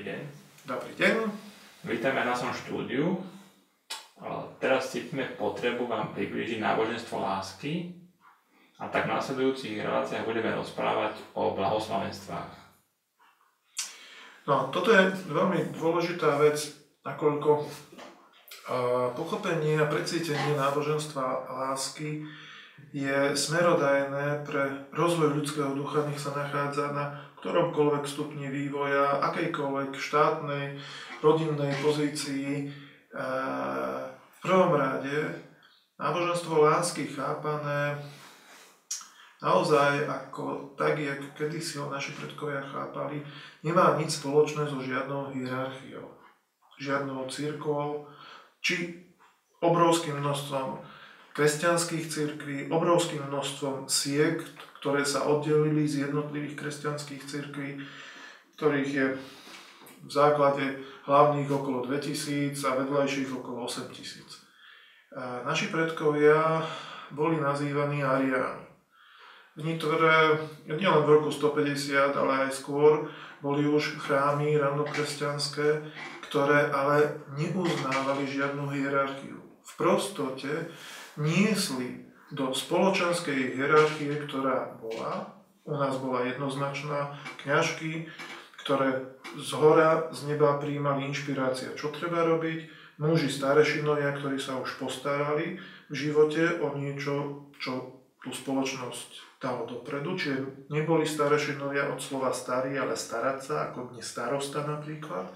Dobrý deň. Dobrý deň. Vítame na našom štúdiu. Teraz cítime potrebu vám priblížiť náboženstvo lásky a tak v následujúcich reláciách budeme rozprávať o blahoslavenstvách. No, toto je veľmi dôležitá vec, nakoľko pochopenie a precítenie náboženstva lásky je smerodajné pre rozvoj ľudského ducha, nech sa nachádza na ktoromkoľvek stupni vývoja, akejkoľvek štátnej, rodinnej pozícii. V prvom rade náboženstvo lásky chápané naozaj ako tak, jak kedysi ho naši predkovia chápali, nemá nič spoločné so žiadnou hierarchiou, žiadnou církvou, či obrovským množstvom kresťanských církví, obrovským množstvom siek, ktoré sa oddelili z jednotlivých kresťanských církví, ktorých je v základe hlavných okolo 2000 a vedľajších okolo 8000. Naši predkovia boli nazývaní Ariáni. Niektoré, nielen v roku 150, ale aj skôr, boli už chrámy ranokresťanské, ktoré ale neuznávali žiadnu hierarchiu. V prostote niesli do spoločenskej hierarchie, ktorá bola, u nás bola jednoznačná, kňažky, ktoré z hora, z neba prijímali inšpirácia, čo treba robiť, muži starešinovia, ktorí sa už postarali v živote o niečo, čo tú spoločnosť dalo dopredu, čiže neboli starešinovia od slova starý, ale starať sa, ako dnes starosta napríklad.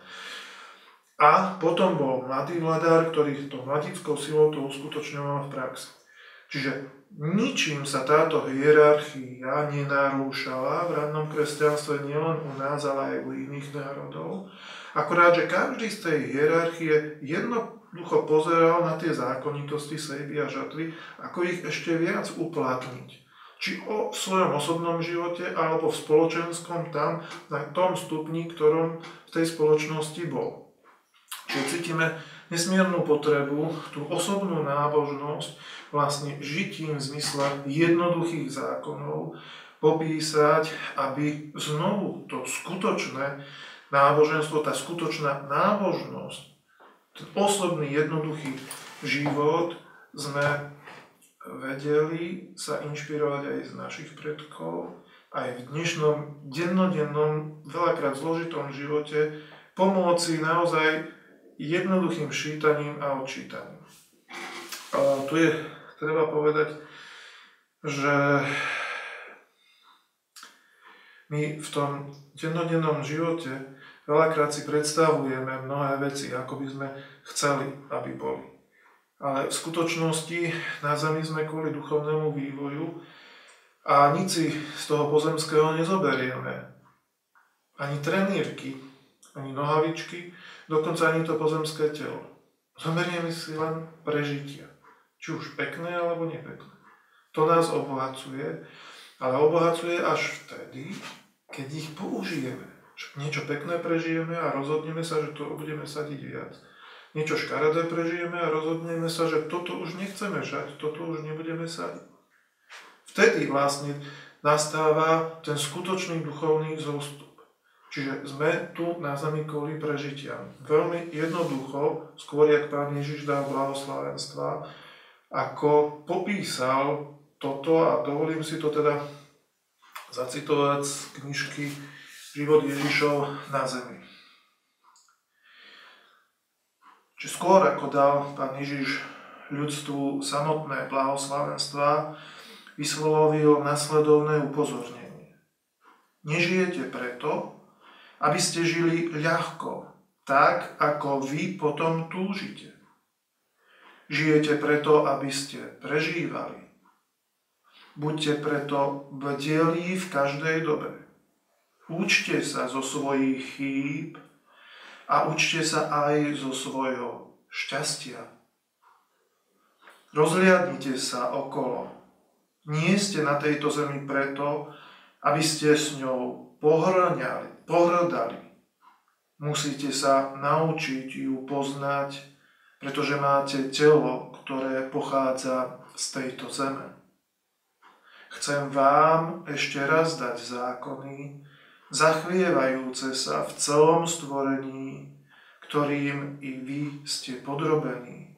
A potom bol mladý vladár, ktorý to mladickou silou to uskutočňoval v praxi. Čiže ničím sa táto hierarchia nenarúšala v rannom kresťanstve nielen u nás, ale aj u iných národov. Akorát, že každý z tej hierarchie jednoducho pozeral na tie zákonitosti sejby a žatvy, ako ich ešte viac uplatniť. Či o svojom osobnom živote, alebo v spoločenskom tam, na tom stupni, ktorom v tej spoločnosti bol. Čiže cítime nesmiernu potrebu, tú osobnú nábožnosť, vlastne žitím v zmysle jednoduchých zákonov popísať, aby znovu to skutočné náboženstvo, tá skutočná nábožnosť, ten osobný jednoduchý život sme vedeli sa inšpirovať aj z našich predkov, aj v dnešnom dennodennom, veľakrát zložitom živote pomôcť naozaj jednoduchým šítaním a odčítaním. A tu je treba povedať, že my v tom dennodennom živote veľakrát si predstavujeme mnohé veci, ako by sme chceli, aby boli. Ale v skutočnosti na Zemi sme kvôli duchovnému vývoju a nič si z toho pozemského nezoberieme. Ani trenírky, ani nohavičky, dokonca ani to pozemské telo. Zoberieme si len prežitia. Či už pekné alebo nepekné. To nás obohacuje, ale obohacuje až vtedy, keď ich použijeme. Niečo pekné prežijeme a rozhodneme sa, že to budeme sadiť viac. Niečo škaredé prežijeme a rozhodneme sa, že toto už nechceme žať, toto už nebudeme sadiť. Vtedy vlastne nastáva ten skutočný duchovný zostup. Čiže sme tu na zemi kvôli prežitiam. Veľmi jednoducho, skôr jak Pán Ježiš dal blahoslavenstva, ako popísal toto a dovolím si to teda zacitovať z knižky Život Ježišov na zemi. Čiže skôr ako dal Pán Ježiš ľudstvu samotné blahoslavenstva, vyslovil nasledovné upozornenie. Nežijete preto, aby ste žili ľahko, tak ako vy potom túžite. Žijete preto, aby ste prežívali. Buďte preto bdelí v každej dobe. Učte sa zo svojich chýb a učte sa aj zo svojho šťastia. Rozliadnite sa okolo. Nie ste na tejto zemi preto, aby ste s ňou pohrňali, pohrdali. Musíte sa naučiť ju poznať, pretože máte telo, ktoré pochádza z tejto zeme. Chcem vám ešte raz dať zákony, zachvievajúce sa v celom stvorení, ktorým i vy ste podrobení.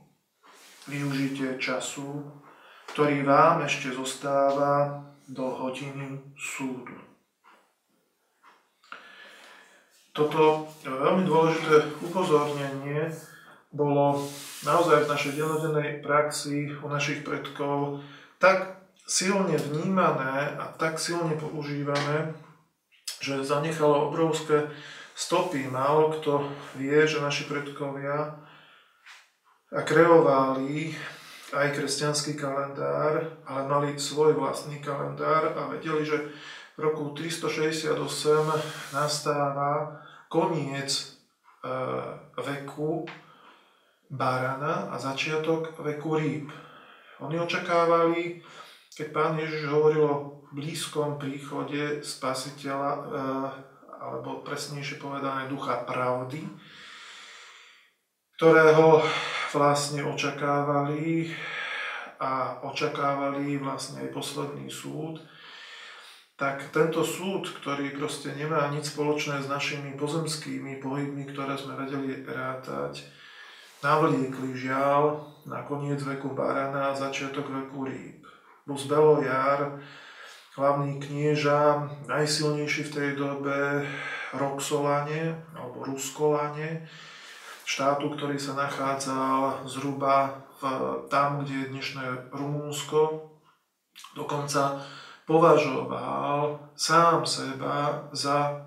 Využite času, ktorý vám ešte zostáva do hodiny súdu. Toto veľmi dôležité upozornenie bolo naozaj v našej denodennej praxi u našich predkov tak silne vnímané a tak silne používané, že zanechalo obrovské stopy. Málo kto vie, že naši predkovia a kreovali aj kresťanský kalendár, ale mali svoj vlastný kalendár a vedeli, že v roku 368 nastáva koniec e, veku barana a začiatok veku rýb. Oni očakávali, keď pán Ježiš hovoril o blízkom príchode spasiteľa, eh, alebo presnejšie povedané ducha pravdy, ktorého vlastne očakávali a očakávali vlastne aj posledný súd, tak tento súd, ktorý proste nemá nič spoločné s našimi pozemskými pohybmi, ktoré sme vedeli rátať, navliekli žiaľ na koniec veku barana a začiatok veku rýb. Rus Belojar, hlavný knieža, najsilnejší v tej dobe Roxolane alebo Ruskolane, štátu, ktorý sa nachádzal zhruba v, tam, kde je dnešné Rumúnsko, dokonca považoval sám seba za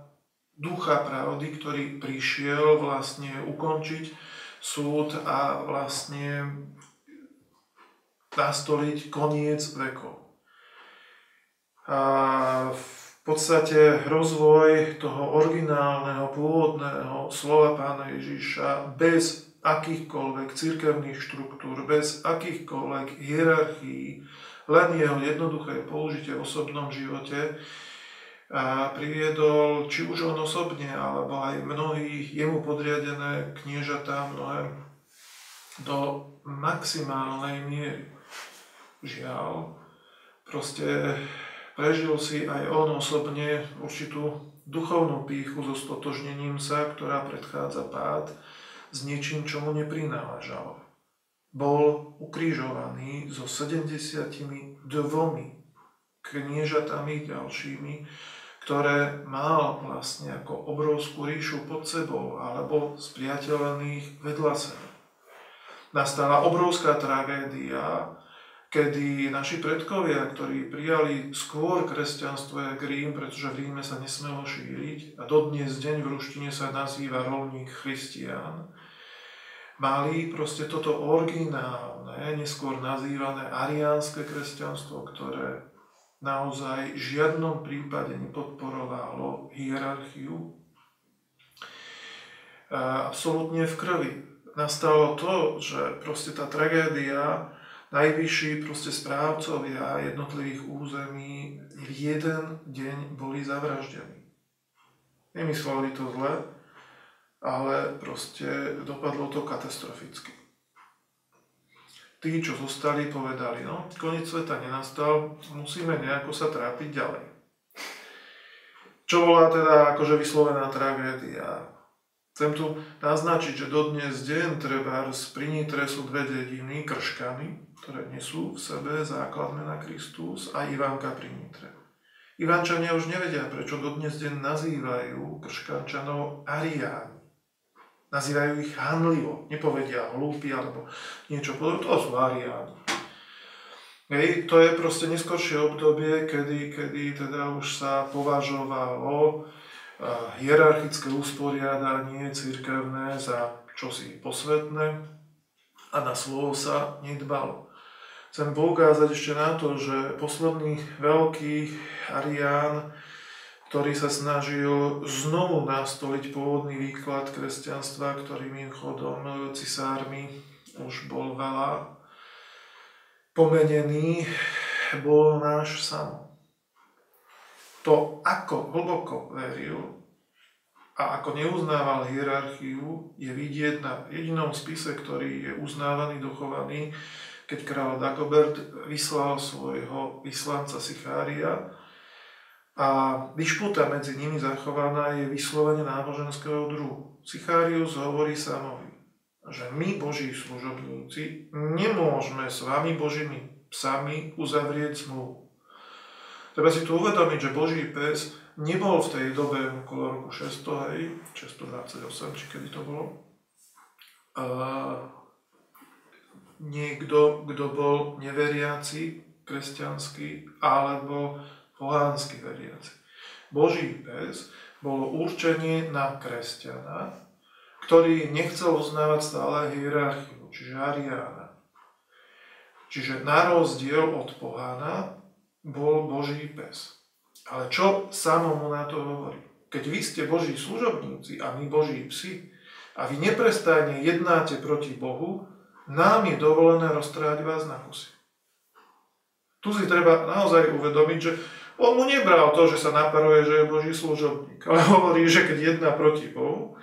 ducha pravdy, ktorý prišiel vlastne ukončiť súd a vlastne nastoliť koniec vekov. A v podstate rozvoj toho originálneho, pôvodného slova pána Ježiša bez akýchkoľvek cirkevných štruktúr, bez akýchkoľvek hierarchií, len jeho jednoduché použitie v osobnom živote, a priviedol či už on osobne, alebo aj mnohí jemu podriadené kniežatá mnohé do maximálnej miery. Žiaľ, proste prežil si aj on osobne určitú duchovnú píchu so stotožnením sa, ktorá predchádza pád s niečím, čo mu neprináležalo. Bol ukrižovaný so 72 kniežatami ďalšími, ktoré mal vlastne ako obrovskú ríšu pod sebou alebo spriateľených vedľa seba. Nastala obrovská tragédia, kedy naši predkovia, ktorí prijali skôr kresťanstvo jak Rím, pretože v Ríme sa nesmelo šíriť a dodnes deň v ruštine sa nazýva rolník christian, mali proste toto originálne, neskôr nazývané ariánske kresťanstvo, ktoré naozaj v žiadnom prípade nepodporovalo hierarchiu. Absolutne v krvi. Nastalo to, že proste tá tragédia, najvyšší proste správcovia jednotlivých území v jeden deň boli zavraždení. Nemysleli to zle, ale proste dopadlo to katastroficky tí, čo zostali, povedali, no, koniec sveta nenastal, musíme nejako sa trápiť ďalej. Čo bola teda akože vyslovená tragédia. Chcem tu naznačiť, že dodnes deň treba z Prinitre sú dve dediny krškami, ktoré nesú v sebe základné na Kristus a Ivánka Prinitre. Ivánčania už nevedia, prečo dodnes deň nazývajú krškančanov Ariáni. Nazývajú ich hanlivo, nepovedia hlúpi alebo niečo podobné, to sú variáni. Hej, to je proste neskoršie obdobie, kedy, kedy teda už sa považovalo hierarchické usporiadanie církevné za čosi posvetné a na slovo sa nedbalo. Chcem poukázať ešte na to, že posledný veľký Arián ktorý sa snažil znovu nastoliť pôvodný výklad kresťanstva, ktorý mimochodom cisármi už bol veľa pomenený, bol náš sam. To, ako hlboko veril a ako neuznával hierarchiu, je vidieť na jedinom spise, ktorý je uznávaný, dochovaný, keď kráľ Dagobert vyslal svojho vyslanca Sichária, a dišputa medzi nimi zachovaná je vyslovene náboženského druhu. Sicharius hovorí Samovi, že my, Boží služobníci, nemôžeme s vami, Božími psami, uzavrieť zmluvu. Treba si tu uvedomiť, že Boží pes nebol v tej dobe okolo roku 600, hej, 628, či kedy to bolo, a niekto, kto bol neveriaci, kresťanský, alebo pohánsky veriaci. Boží pes bolo určenie na kresťana, ktorý nechcel uznávať stále hierarchiu, čiže Ariána. Čiže na rozdiel od pohána bol Boží pes. Ale čo samomu na to hovorí? Keď vy ste Boží služobníci a my Boží psi a vy neprestajne jednáte proti Bohu, nám je dovolené roztrhať vás na kusy. Tu si treba naozaj uvedomiť, že on mu nebral to, že sa naparuje, že je Boží služobník, ale hovorí, že keď jedná proti Bohu,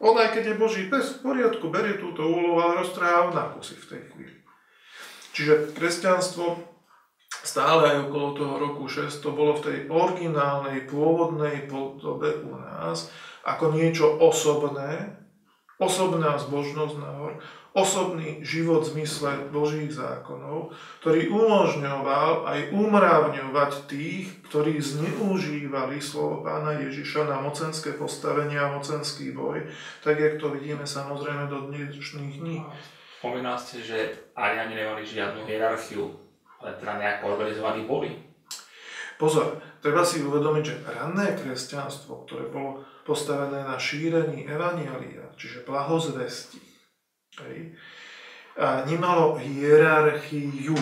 on aj keď je Boží pes, v poriadku, berie túto úlohu, ale roztrhá na kusy v tej chvíli. Čiže kresťanstvo stále aj okolo toho roku 600 bolo v tej originálnej, pôvodnej podobe u nás ako niečo osobné, osobná zbožnosť nahor, osobný život v zmysle Božích zákonov, ktorý umožňoval aj umrávňovať tých, ktorí zneužívali slovo pána Ježiša na mocenské postavenie a mocenský boj, tak jak to vidíme samozrejme do dnešných dní. Spomínal ste, že Ariani nemali žiadnu hierarchiu ale teda nejako organizovaní boli. Pozor, treba si uvedomiť, že ranné kresťanstvo, ktoré bolo postavené na šírení evanielia, čiže blahozvesti, hej, a nemalo hierarchiu,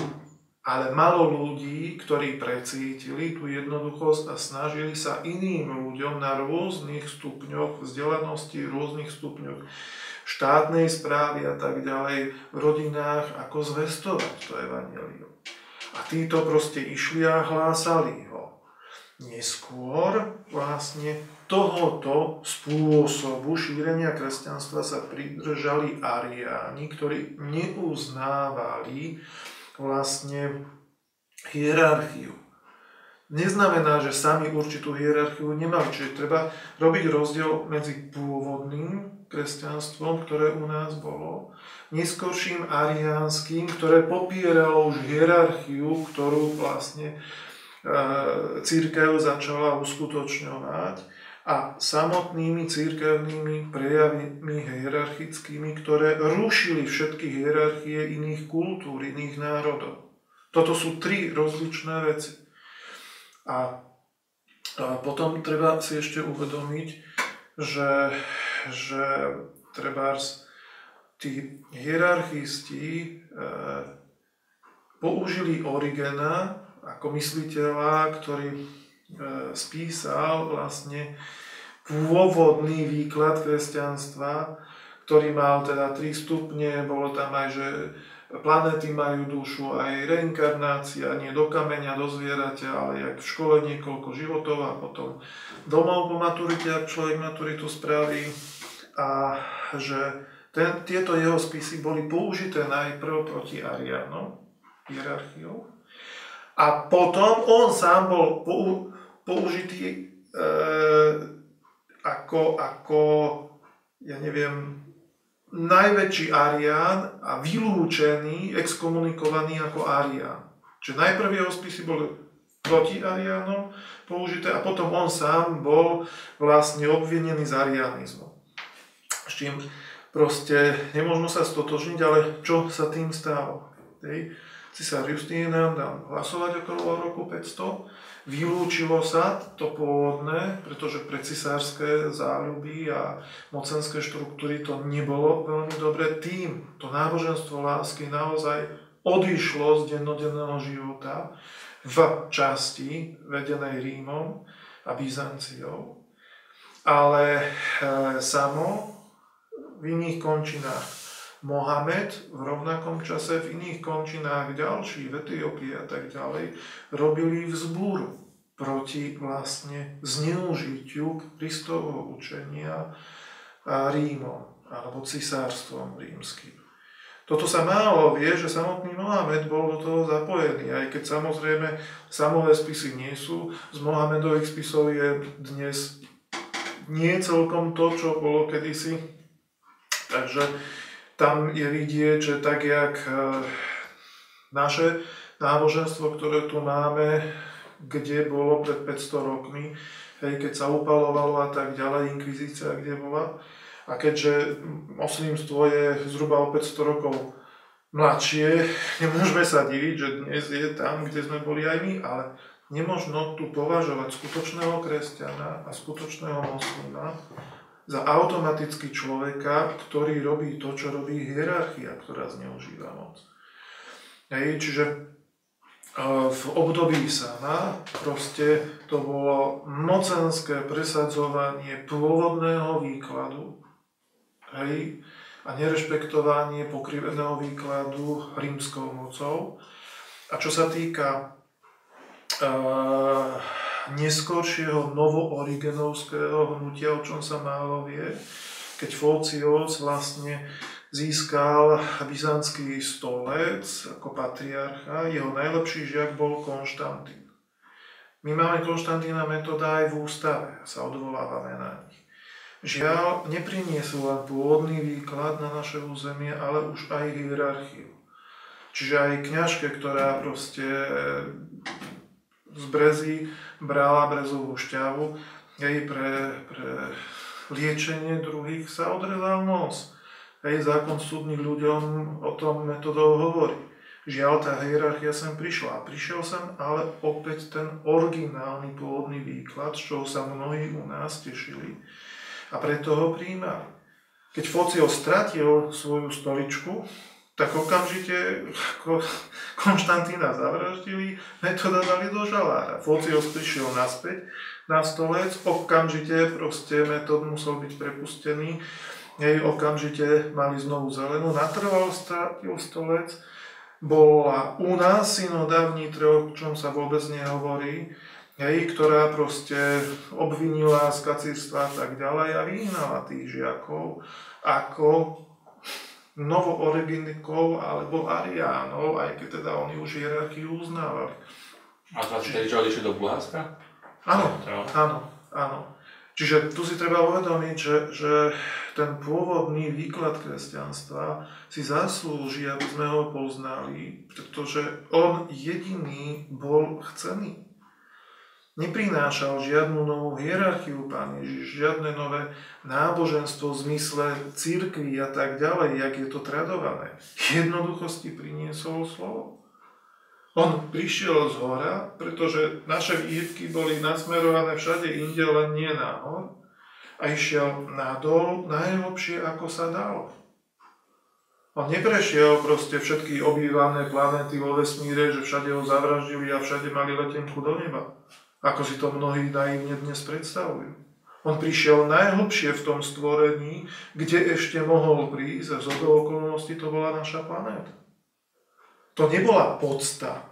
ale malo ľudí, ktorí precítili tú jednoduchosť a snažili sa iným ľuďom na rôznych stupňoch vzdelanosti, rôznych stupňoch štátnej správy a tak ďalej v rodinách, ako zvestovať to evanelium. A títo proste išli a hlásali ho. Neskôr vlastne tohoto spôsobu šírenia kresťanstva sa pridržali Ariáni, ktorí neuznávali vlastne hierarchiu. Neznamená, že sami určitú hierarchiu nemali, čiže treba robiť rozdiel medzi pôvodným kresťanstvom, ktoré u nás bolo, neskorším ariánským, ktoré popieralo už hierarchiu, ktorú vlastne e, církev začala uskutočňovať a samotnými církevnými prejavmi hierarchickými, ktoré rušili všetky hierarchie iných kultúr, iných národov. Toto sú tri rozličné veci. A, potom treba si ešte uvedomiť, že, že trebárs tí hierarchisti e, použili Origena ako mysliteľa, ktorý spísal vlastne pôvodný výklad kresťanstva, ktorý mal teda tri stupne, bolo tam aj, že planéty majú dušu, aj reinkarnácia, nie do kameňa, do zvieraťa, ale jak v škole niekoľko životov a potom domov po maturite, ak človek maturitu spraví. A že ten, tieto jeho spisy boli použité najprv proti Arianom, hierarchiou, a potom on sám bol použitý e, ako, ako, ja neviem, najväčší Arián a vylúčený, exkomunikovaný ako Arián. Čiže najprv jeho spisy boli proti Ariánom použité a potom on sám bol vlastne obvinený z arianizmu. S čím Proste nemôžno sa stotožniť, ale čo sa tým stalo? Hej. Cisár Justín nám dal hlasovať okolo roku 500. Vylúčilo sa to pôvodné, pretože pre cisárske záľuby a mocenské štruktúry to nebolo veľmi dobre. Tým to náboženstvo lásky naozaj odišlo z dennodenného života v časti vedenej Rímom a Byzanciou. Ale e, samo v iných končinách Mohamed v rovnakom čase v iných končinách ďalší, v Etiópii a tak ďalej, robili vzbúru proti vlastne zneužitiu Kristovho učenia Rímom alebo cisárstvom rímským. Toto sa málo vie, že samotný Mohamed bol do toho zapojený, aj keď samozrejme samové spisy nie sú. Z Mohamedových spisov je dnes nie celkom to, čo bolo kedysi. Takže tam je vidieť, že tak, jak e, naše náboženstvo, ktoré tu máme, kde bolo pred 500 rokmi, hej, keď sa upalovalo a tak ďalej, inkvizícia kde bola, a keďže moslimstvo je zhruba o 500 rokov mladšie, nemôžeme sa diviť, že dnes je tam, kde sme boli aj my, ale nemožno tu považovať skutočného kresťana a skutočného moslima za automaticky človeka, ktorý robí to, čo robí hierarchia, ktorá zneužíva moc. Hej, čiže e, v období sama proste to bolo mocenské presadzovanie pôvodného výkladu hej, a nerešpektovanie pokriveného výkladu rímskou mocou. A čo sa týka uh, neskoršieho novoorigenovského hnutia, o čom sa málo vie, keď Focios vlastne získal byzantský stolec ako patriarcha, jeho najlepší žiak bol Konštantín. My máme Konštantína metoda aj v ústave, sa odvolávame na nich. Žiaľ, nepriniesol len pôvodný výklad na naše územie, ale už aj hierarchiu. Čiže aj kňažke, ktorá proste z brezy brala brezovú šťavu, jej pre, pre liečenie druhých sa odrezal nos. Hej, zákon súdnych ľuďom o tom metodou hovorí. Žiaľ, tá hierarchia sem prišla. A prišiel sem ale opäť ten originálny pôvodný výklad, z čoho sa mnohí u nás tešili a preto ho príjmali. Keď Focio stratil svoju stoličku, tak okamžite Konštantína zavraždili, metoda dali do žalára. Focios prišiel naspäť na stolec, okamžite proste metod musel byť prepustený, jej okamžite mali znovu zelenú, natrval stratil stolec, bola u nás synoda v Nitre, o čom sa vôbec nehovorí, hej, ktorá proste obvinila z kacírstva a tak ďalej a vyhnala tých žiakov ako novooriginikov alebo ariánov, aj keď teda oni už hierarchiu uznávali. A to ste že odišli do Bulharska? Áno, áno, áno. Čiže tu si treba uvedomiť, že, že ten pôvodný výklad kresťanstva si zaslúži, aby sme ho poznali, pretože on jediný bol chcený neprinášal žiadnu novú hierarchiu, Pán Ježiš, žiadne nové náboženstvo v zmysle církvy a tak ďalej, jak je to tradované. Jednoduchosti priniesol slovo. On prišiel z hora, pretože naše výhybky boli nasmerované všade inde, len nie nahor. A išiel nadol najlepšie, ako sa dalo. On neprešiel proste všetky obývané planéty vo vesmíre, že všade ho zavraždili a všade mali letenku do neba ako si to mnohí naivne dnes predstavujú. On prišiel najhlbšie v tom stvorení, kde ešte mohol prísť a z okolností to bola naša planéta. To nebola podsta.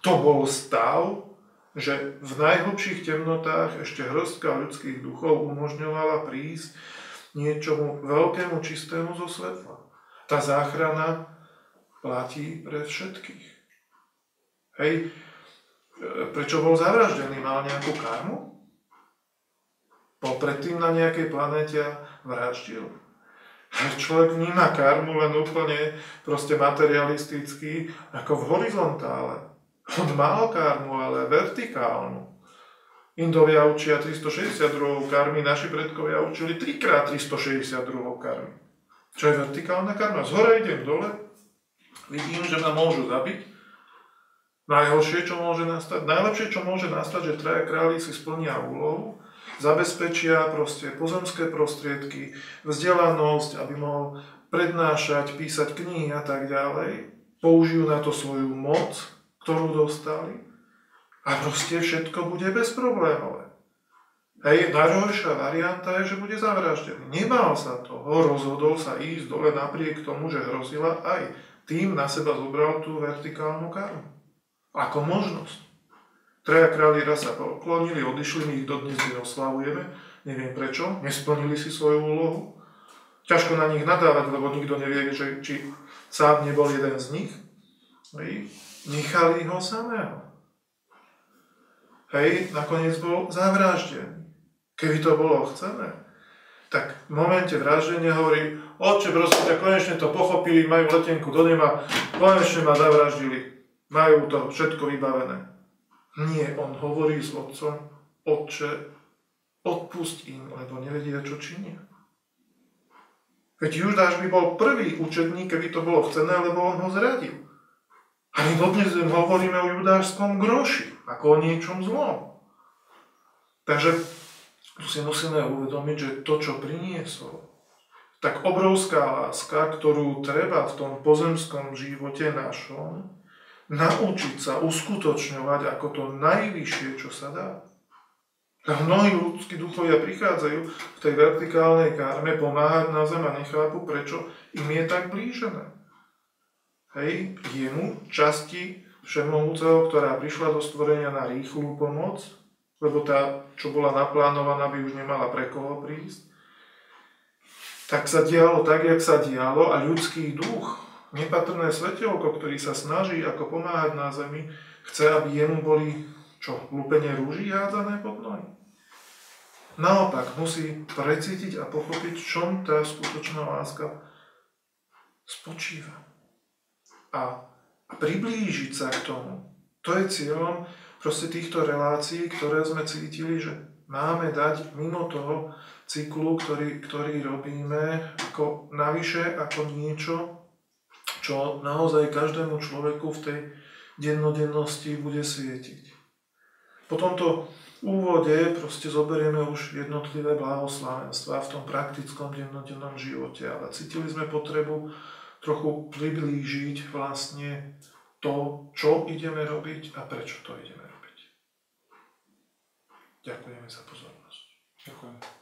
To bol stav, že v najhlbších temnotách ešte hrstka ľudských duchov umožňovala prísť niečomu veľkému čistému zo svetla. Tá záchrana platí pre všetkých. Hej, prečo bol zavraždený? Mal nejakú karmu? Bol predtým na nejakej planéte a vraždil. Človek vníma karmu len úplne proste materialisticky, ako v horizontále. On mal karmu, ale vertikálnu. Indovia učia 362 karmy, naši predkovia učili 3 x 362 karmy. Čo je vertikálna karma? Z hora idem dole, vidím, že ma môžu zabiť, Najhoršie, čo môže nastať, najlepšie, čo môže nastať, že traja králi si splnia úlohu, zabezpečia proste pozemské prostriedky, vzdelanosť, aby mohol prednášať, písať knihy a tak ďalej. Použijú na to svoju moc, ktorú dostali a proste všetko bude bezproblémové. Hej, najhoršia varianta je, že bude zavraždený. Nemal sa toho, rozhodol sa ísť dole napriek tomu, že hrozila aj tým na seba zobral tú vertikálnu karmu. Ako možnosť. Traja králi raz sa poklonili, odišli, my ich dodnes oslavujeme. Neviem prečo, nesplnili si svoju úlohu. ťažko na nich nadávať, lebo nikto nevie, že, či sám nebol jeden z nich. Hej. Nechali ho samého. Hej, nakoniec bol zavraždený. Keby to bolo chcené, tak v momente vraždenia hovorí, oče, prosím ťa, konečne to pochopili, majú letenku do neba, konečne ma zavraždili, majú to všetko vybavené. Nie, on hovorí s otcom, otče, odpust im, lebo nevedia, čo činia. Veď Judáš by bol prvý učedník, keby to bolo chcené, lebo on ho zradil. A my dodnes hovoríme o judášskom groši, ako o niečom zlom. Takže tu si musíme uvedomiť, že to, čo priniesol, tak obrovská láska, ktorú treba v tom pozemskom živote našom, naučiť sa uskutočňovať ako to najvyššie, čo sa dá. Mnohí ľudskí duchovia prichádzajú v tej vertikálnej karme pomáhať na zem a nechápu, prečo im je tak blížené. Hej, jemu, časti Všemohúceho, ktorá prišla do stvorenia na rýchlu pomoc, lebo tá, čo bola naplánovaná, by už nemala pre koho prísť, tak sa dialo tak, jak sa dialo a ľudský duch, nepatrné svetelko, ktorý sa snaží ako pomáhať na zemi, chce, aby jemu boli čo, lúpenie rúží hádzané pod nohy? Naopak, musí precítiť a pochopiť, čom tá skutočná láska spočíva. A, a priblížiť sa k tomu. To je cieľom proste týchto relácií, ktoré sme cítili, že máme dať mimo toho cyklu, ktorý, ktorý robíme, ako navyše, ako niečo, čo naozaj každému človeku v tej dennodennosti bude svietiť. Po tomto úvode proste zoberieme už jednotlivé blahoslavenstva v tom praktickom dennodennom živote, ale cítili sme potrebu trochu priblížiť vlastne to, čo ideme robiť a prečo to ideme robiť. Ďakujeme za pozornosť. Ďakujem.